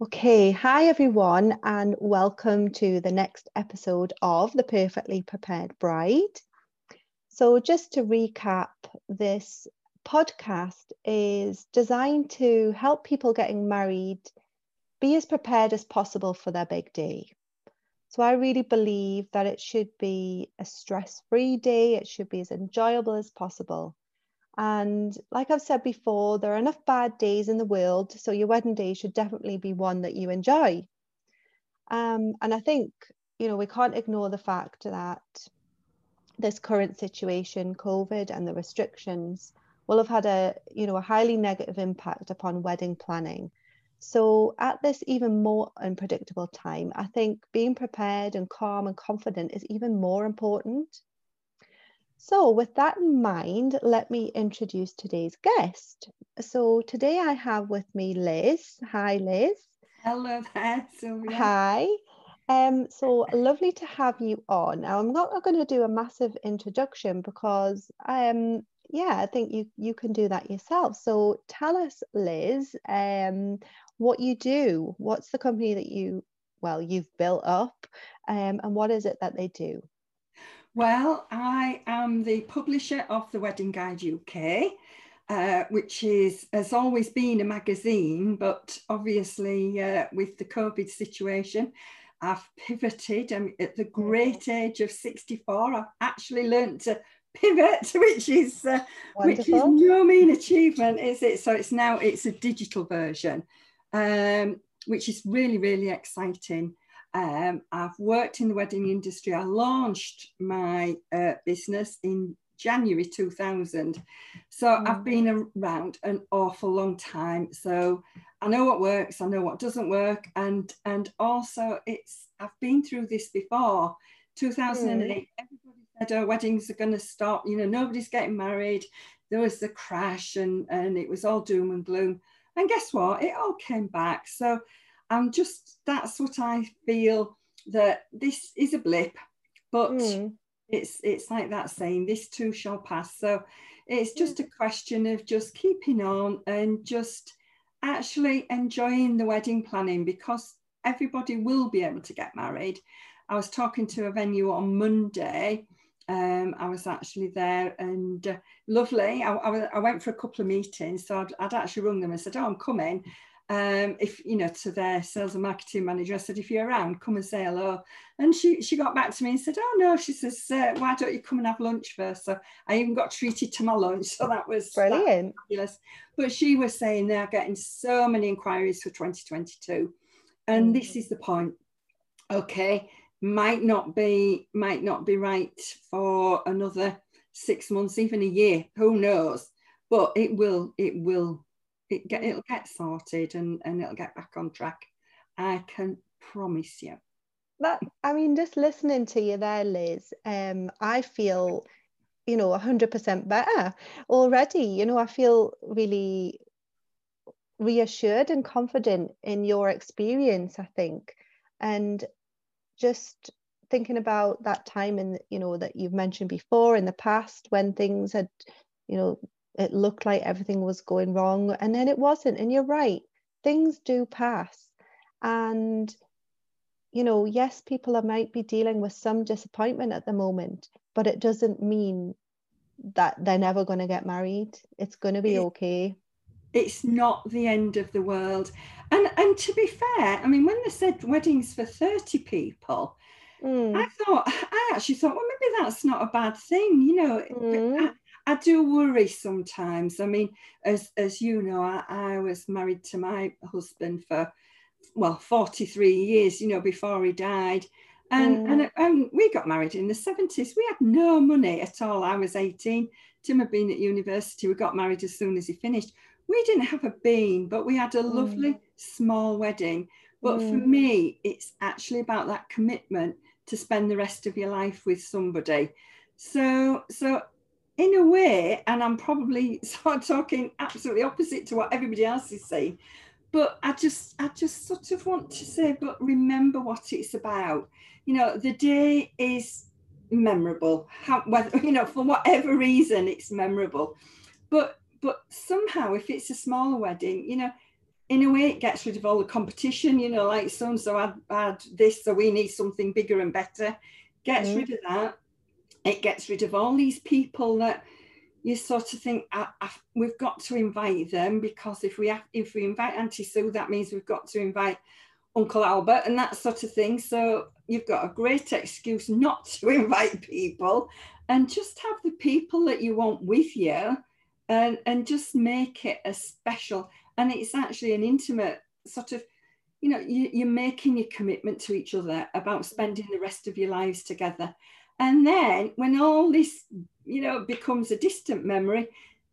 Okay, hi everyone, and welcome to the next episode of The Perfectly Prepared Bride. So, just to recap, this podcast is designed to help people getting married be as prepared as possible for their big day. So, I really believe that it should be a stress free day, it should be as enjoyable as possible. And like I've said before, there are enough bad days in the world, so your wedding day should definitely be one that you enjoy. Um, and I think, you know, we can't ignore the fact that this current situation, COVID and the restrictions, will have had a, you know, a highly negative impact upon wedding planning. So at this even more unpredictable time, I think being prepared and calm and confident is even more important. So, with that in mind, let me introduce today's guest. So, today I have with me Liz. Hi, Liz. Hello there, Sylvia. Hi. Um, so lovely to have you on. Now, I'm not going to do a massive introduction because, um, yeah, I think you you can do that yourself. So tell us, Liz, um, what you do. What's the company that you, well, you've built up, um, and what is it that they do? Well, I am the publisher of the Wedding Guide UK, uh, which is has always been a magazine, but obviously uh, with the COVID situation, I've pivoted. I'm at the great age of 64. I've actually learned to pivot, which is uh, which is no mean achievement, is it? So it's now it's a digital version, um, which is really really exciting. Um, I've worked in the wedding industry. I launched my uh, business in January 2000. So mm. I've been around an awful long time. So I know what works, I know what doesn't work. And, and also it's, I've been through this before. 2008, mm. everybody said, oh, weddings are going to stop. You know, nobody's getting married. There was the crash and, and it was all doom and gloom. And guess what? It all came back. So I'm just that's what I feel that this is a blip, but mm. it's it's like that saying, this too shall pass. So it's just mm. a question of just keeping on and just actually enjoying the wedding planning because everybody will be able to get married. I was talking to a venue on Monday. Um, I was actually there and uh, lovely. I, I, I, went for a couple of meetings, so I'd, I'd, actually rung them and said, "Oh, I'm coming," um, if you know to their sales and marketing manager, I said, if you're around, come and say hello. And she she got back to me and said, oh no, she says, uh, why don't you come and have lunch first? So I even got treated to my lunch, so that was brilliant. fabulous. But she was saying they're getting so many inquiries for 2022, and mm. this is the point. Okay, might not be might not be right for another six months, even a year. Who knows? But it will it will it get, it'll get sorted and, and it'll get back on track. I can promise you. That I mean, just listening to you there, Liz, um, I feel, you know, hundred percent better already. You know, I feel really reassured and confident in your experience. I think, and just thinking about that time in you know that you've mentioned before in the past when things had you know it looked like everything was going wrong and then it wasn't and you're right things do pass and you know yes people are, might be dealing with some disappointment at the moment but it doesn't mean that they're never going to get married it's going to be it, okay it's not the end of the world and and to be fair i mean when they said weddings for 30 people mm. i thought i actually thought well maybe that's not a bad thing you know mm. I do worry sometimes. I mean, as as you know, I, I was married to my husband for well 43 years, you know, before he died. And, mm. and, and we got married in the 70s. We had no money at all. I was 18. Tim had been at university. We got married as soon as he finished. We didn't have a bean, but we had a lovely mm. small wedding. But mm. for me, it's actually about that commitment to spend the rest of your life with somebody. So, so in a way, and I'm probably sort of talking absolutely opposite to what everybody else is saying, but I just I just sort of want to say, but remember what it's about. You know, the day is memorable. How whether you know, for whatever reason it's memorable. But but somehow if it's a smaller wedding, you know, in a way, it gets rid of all the competition, you know, like so and so had, had this, so we need something bigger and better. Gets mm. rid of that. It gets rid of all these people that you sort of think I, I, we've got to invite them because if we have, if we invite Auntie Sue, that means we've got to invite Uncle Albert and that sort of thing. So you've got a great excuse not to invite people and just have the people that you want with you and, and just make it a special. And it's actually an intimate sort of, you know, you, you're making a commitment to each other about spending the rest of your lives together. And then when all this, you know, becomes a distant memory,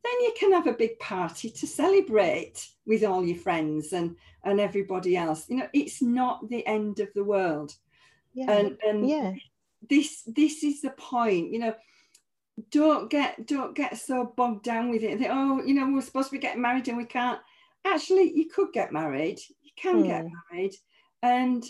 then you can have a big party to celebrate with all your friends and and everybody else. You know it's not the end of the world. Yeah. and and yeah. this this is the point you know don't get don't get so bogged down with it think oh you know we're supposed to be getting married and we can't. Actually you could get married. You can get hmm. married. And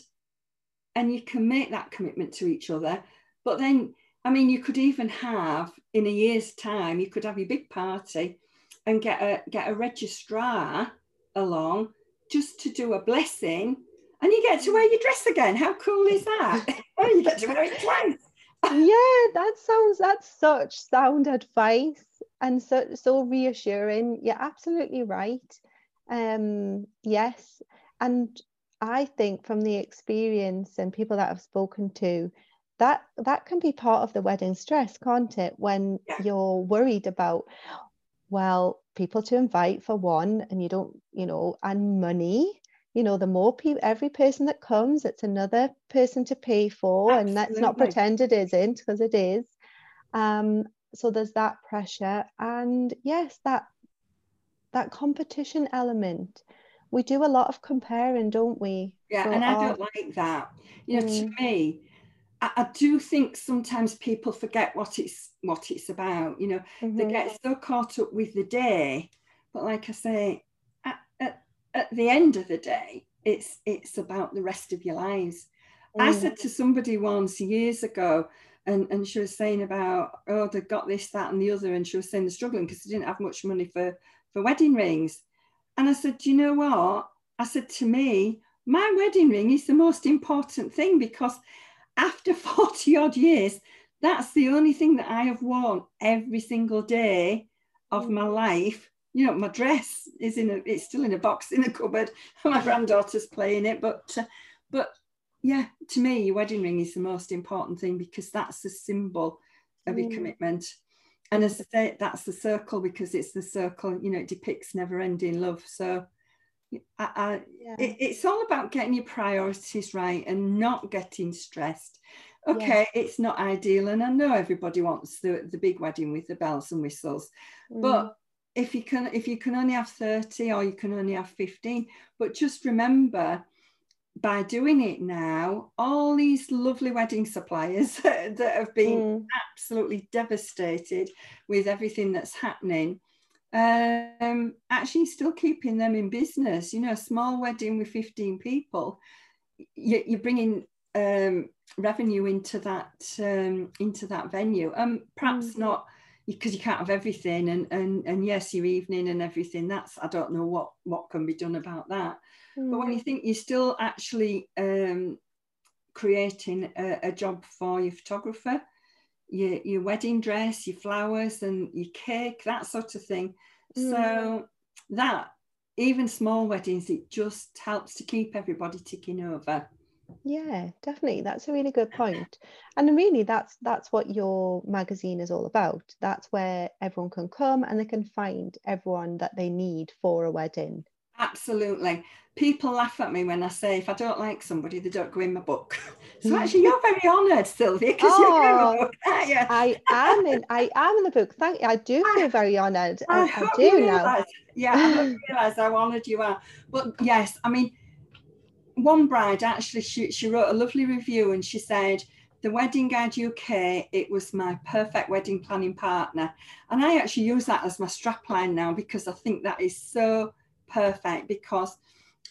and you can make that commitment to each other but then I mean, you could even have in a year's time, you could have your big party and get a get a registrar along just to do a blessing, and you get to wear your dress again. How cool is that? oh, you get to wear it twice. yeah, that sounds that's such sound advice and so so reassuring. You're absolutely right. Um, yes, and I think from the experience and people that I've spoken to, that that can be part of the wedding stress can't it? When yeah. you're worried about well people to invite for one and you don't you know and money you know the more people every person that comes it's another person to pay for Absolutely. and let's not pretend it isn't because it is. Um so there's that pressure and yes that that competition element. We do a lot of comparing don't we yeah and i our, don't like that. You know mm, to me I, do think sometimes people forget what it's what it's about. You know, mm-hmm. they get so caught up with the day, but like I say, at, at, at, the end of the day, it's it's about the rest of your lives. Mm. I said to somebody once years ago, and, and she was saying about oh they've got this that and the other, and she was saying they're struggling because they didn't have much money for for wedding rings. And I said, do you know what? I said to me, my wedding ring is the most important thing because after 40 odd years, that's the only thing that I have worn every single day of my life. You know, my dress is in a, it's still in a box in a cupboard. my granddaughter's playing it, but, uh, but yeah, to me, your wedding ring is the most important thing because that's the symbol of your mm. commitment. And as I say, that's the circle because it's the circle, you know, it depicts never ending love. So I, I, yeah. it, it's all about getting your priorities right and not getting stressed. Okay, yeah. it's not ideal, and I know everybody wants the, the big wedding with the bells and whistles, mm. but if you can if you can only have 30 or you can only have 15 but just remember by doing it now all these lovely wedding suppliers that have been mm. absolutely devastated with everything that's happening um, actually still keeping them in business. You know, a small wedding with 15 people, you, you're bringing um, revenue into that um, into that venue. Um, perhaps mm. not because you can't have everything, and and and yes, your evening and everything. That's I don't know what what can be done about that. Mm. But when you mm. think you're still actually um, creating a, a job for your photographer, your, your wedding dress, your flowers, and your cake, that sort of thing. Mm. So that even small weddings, it just helps to keep everybody ticking over. Yeah, definitely. That's a really good point. And really that's that's what your magazine is all about. That's where everyone can come and they can find everyone that they need for a wedding. Absolutely. People laugh at me when I say if I don't like somebody, they don't go in my book. So actually, you're very honoured, Sylvia, because oh, you're in my book, aren't you? I am in. I am in the book. Thank you. I do feel very honoured. I, I, I do now. Yeah, I realise how honoured you are. But yes, I mean, one bride actually she, she wrote a lovely review and she said the wedding guide uk it was my perfect wedding planning partner and i actually use that as my strapline now because i think that is so perfect because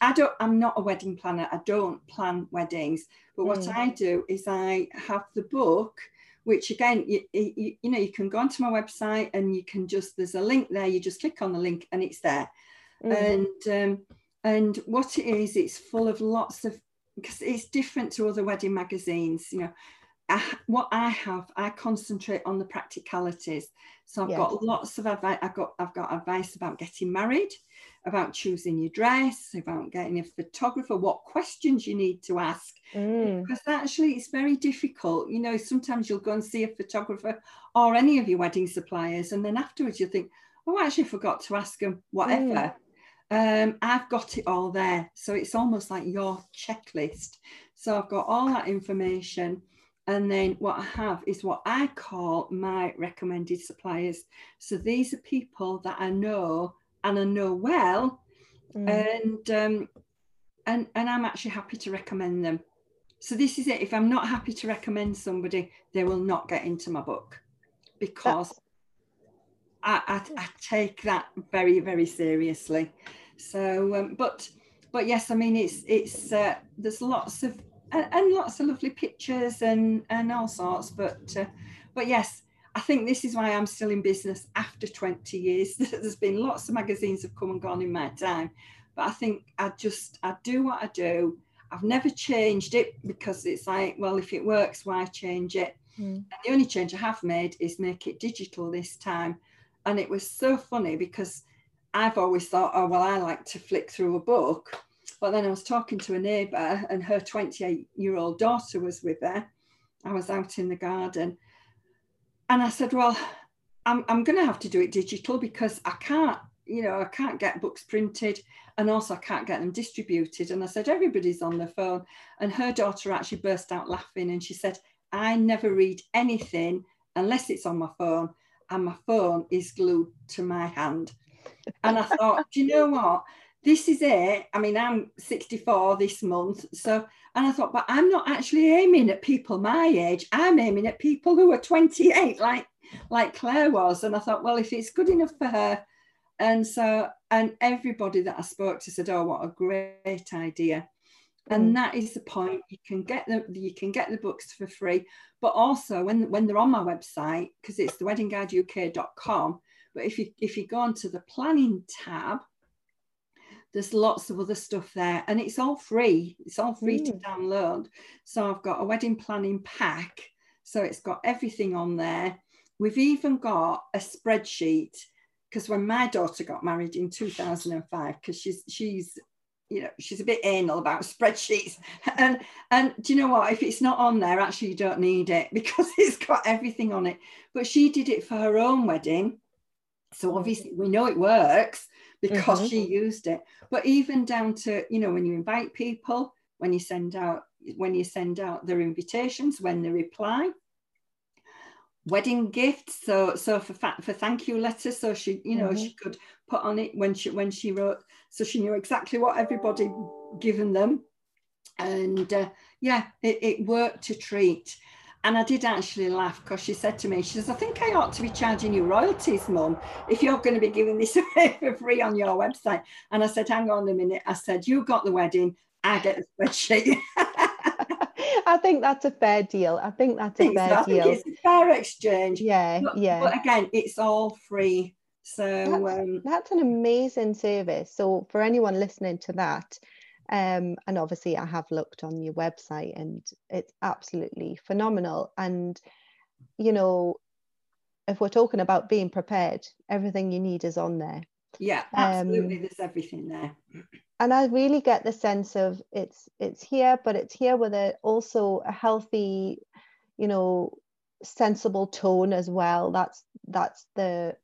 I don't, I'm not a wedding planner. I don't plan weddings. But what mm. I do is I have the book, which again, you, you, you, know, you can go onto my website and you can just, there's a link there. You just click on the link and it's there. Mm. And um, And what it is, it's full of lots of because it's different to other wedding magazines. You know, I, what I have, I concentrate on the practicalities. So I've yes. got lots of advice. I've got I've got advice about getting married, about choosing your dress, about getting a photographer, what questions you need to ask. Mm. Because actually, it's very difficult. You know, sometimes you'll go and see a photographer or any of your wedding suppliers, and then afterwards you think, oh, I actually forgot to ask them whatever. Mm. Um, I've got it all there. So it's almost like your checklist. So I've got all that information. And then what I have is what I call my recommended suppliers. So these are people that I know and I know well, mm. and um, and and I'm actually happy to recommend them. So this is it. If I'm not happy to recommend somebody, they will not get into my book because I, I, I, take that very very seriously. So, um, but but yes, I mean it's it's uh, there's lots of and, and, lots of lovely pictures and and all sorts. But uh, but yes, I think this is why I'm still in business after 20 years. There's been lots of magazines have come and gone in my time, but I think I just I do what I do. I've never changed it because it's like, well, if it works, why change it? Mm. the only change I have made is make it digital this time. And it was so funny because I've always thought, oh, well, I like to flick through a book. But then I was talking to a neighbour, and her 28 year old daughter was with her. I was out in the garden. And I said, well, I'm, I'm going to have to do it digital because I can't, you know, I can't get books printed and also I can't get them distributed. And I said, everybody's on the phone. And her daughter actually burst out laughing and she said, I never read anything unless it's on my phone and my phone is glued to my hand. And I thought, do you know what? This is it. I mean, I'm 64 this month. So, and I thought, but I'm not actually aiming at people my age. I'm aiming at people who are 28, like like Claire was. And I thought, well, if it's good enough for her. And so, and everybody that I spoke to said, oh, what a great idea and mm. that is the point you can get the you can get the books for free but also when when they're on my website because it's the weddingguideuk.com but if you if you go onto the planning tab there's lots of other stuff there and it's all free. It's all free mm. to download. So i've got a wedding planning pack. So it's got everything on there. We've even got a spreadsheet because when my daughter got married in 2005 because she's she's you know she's a bit anal about spreadsheets. And and do you know what? If it's not on there actually you don't need it because it's got everything on it. But she did it for her own wedding. So obviously we know it works because mm-hmm. she used it but even down to you know when you invite people when you send out when you send out their invitations when they reply wedding gifts so so for for thank you letters so she you know mm-hmm. she could put on it when she when she wrote so she knew exactly what everybody given them and uh, yeah it, it worked to treat and I did actually laugh because she said to me, she says, I think I ought to be charging you royalties, mum, if you're going to be giving this away for free on your website. And I said, hang on a minute. I said, you got the wedding, I get the spreadsheet. I think that's a fair deal. I think that's a fair so. deal. it's a fair exchange. Yeah, but, yeah. But again, it's all free. So that's, um, that's an amazing service. So for anyone listening to that, um, and obviously I have looked on your website and it's absolutely phenomenal. And you know, if we're talking about being prepared, everything you need is on there. Yeah, absolutely. Um, There's everything there and I really get the sense of it's it's here, but it's here with a also a healthy, you know, sensible tone as well. That's that's the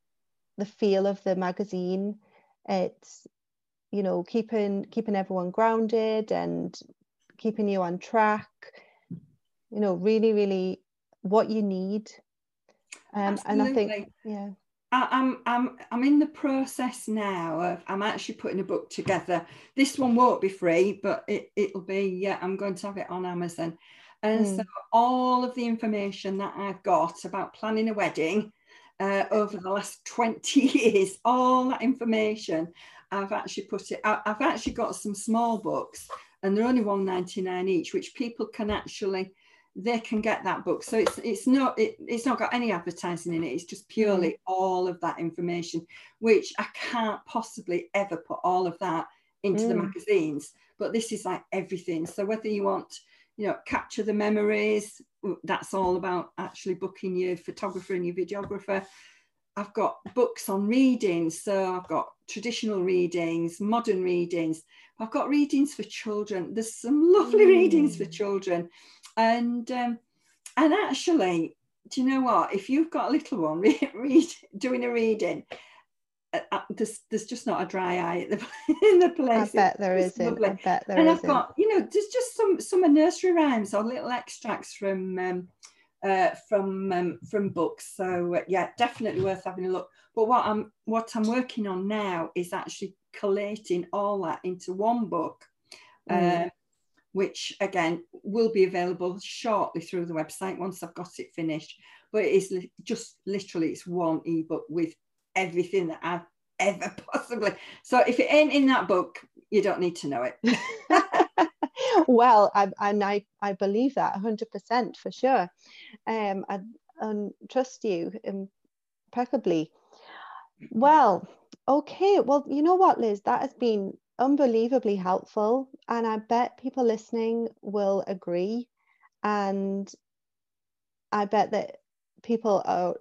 the feel of the magazine. It's you know keeping keeping everyone grounded and keeping you on track. You know, really, really what you need. Um, and I think yeah I, am I'm I'm in the process now of I'm actually putting a book together. This one won't be free, but it, it'll be yeah, I'm going to have it on Amazon. And mm. so all of the information that I've got about planning a wedding uh, over the last 20 years, all that information, I've actually put it, I, I've actually got some small books and they're only 1.99 each, which people can actually they can get that book. So it's it's not it, it's not got any advertising in it. It's just purely mm. all of that information, which I can't possibly ever put all of that into mm. the magazines, but this is like everything. So whether you want, you know, capture the memories, that's all about actually booking your photographer and your videographer. I've got books on reading, so I've got traditional readings, modern readings. I've got readings for children. There's some lovely mm. readings for children, and um, and actually, do you know what? If you've got a little one read, read doing a reading, uh, uh, there's there's just not a dry eye the, in the place. I bet there isn't. Lovely. I bet there and isn't. I've got you know there's just some some nursery rhymes or little extracts from um, uh, from um, from books. So uh, yeah, definitely worth having a look. But what I'm what I'm working on now is actually collating all that into one book. Mm. Uh, which again will be available shortly through the website once I've got it finished. But it is li- just literally it's one ebook with everything that I've ever possibly. So if it ain't in that book, you don't need to know it. well, I, and I, I believe that 100% for sure. Um, I, I trust you impeccably. Well, okay. Well, you know what, Liz, that has been unbelievably helpful. And I bet people listening will agree. And I bet that people are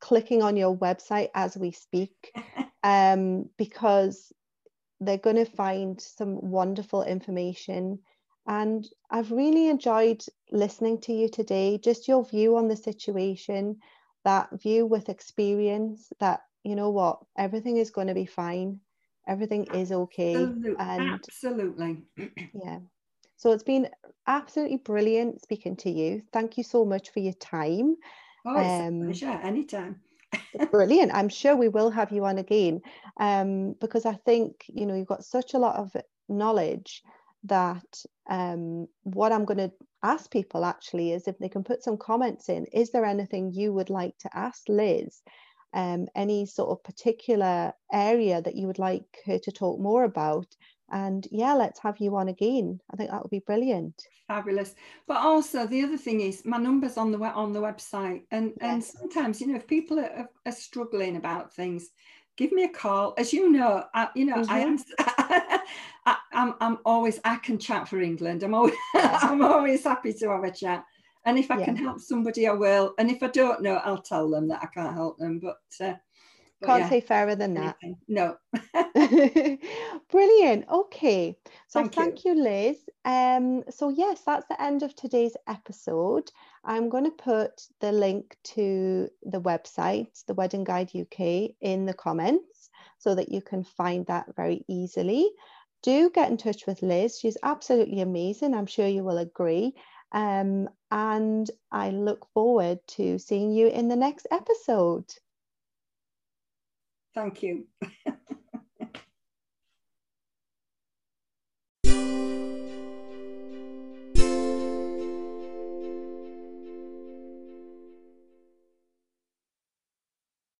clicking on your website as we speak um, because they're going to find some wonderful information. And I've really enjoyed listening to you today, just your view on the situation, that view with experience that, you know what, everything is going to be fine, everything is okay. Absolutely. And absolutely. yeah. So it's been absolutely brilliant speaking to you. Thank you so much for your time. Oh, it's um, a pleasure. Anytime. brilliant. I'm sure we will have you on again um, because I think, you know, you've got such a lot of knowledge that um, what I'm going to ask people actually is if they can put some comments in, is there anything you would like to ask Liz? Um, any sort of particular area that you would like her to talk more about? and yeah let's have you on again i think that would be brilliant fabulous but also the other thing is my numbers on the on the website and yes. and sometimes you know if people are, are, struggling about things give me a call. As you know I, you know mm-hmm. i am I, am I'm, I'm always i can chat for england. I'm always i'm always happy to have a chat. And if i yeah. can help somebody i will. And if i don't know i'll tell them that i can't help them. But uh, can't yeah. say fairer than that. No. Brilliant. Okay. So thank, thank you. you. Liz. Um, so yes, that's the end of today's episode. I'm going to put the link to the website, the Wedding Guide UK, in the comments so that you can find that very easily. Do get in touch with Liz. She's absolutely amazing. I'm sure you will agree. Um, and I look forward to seeing you in the next episode. Thank you.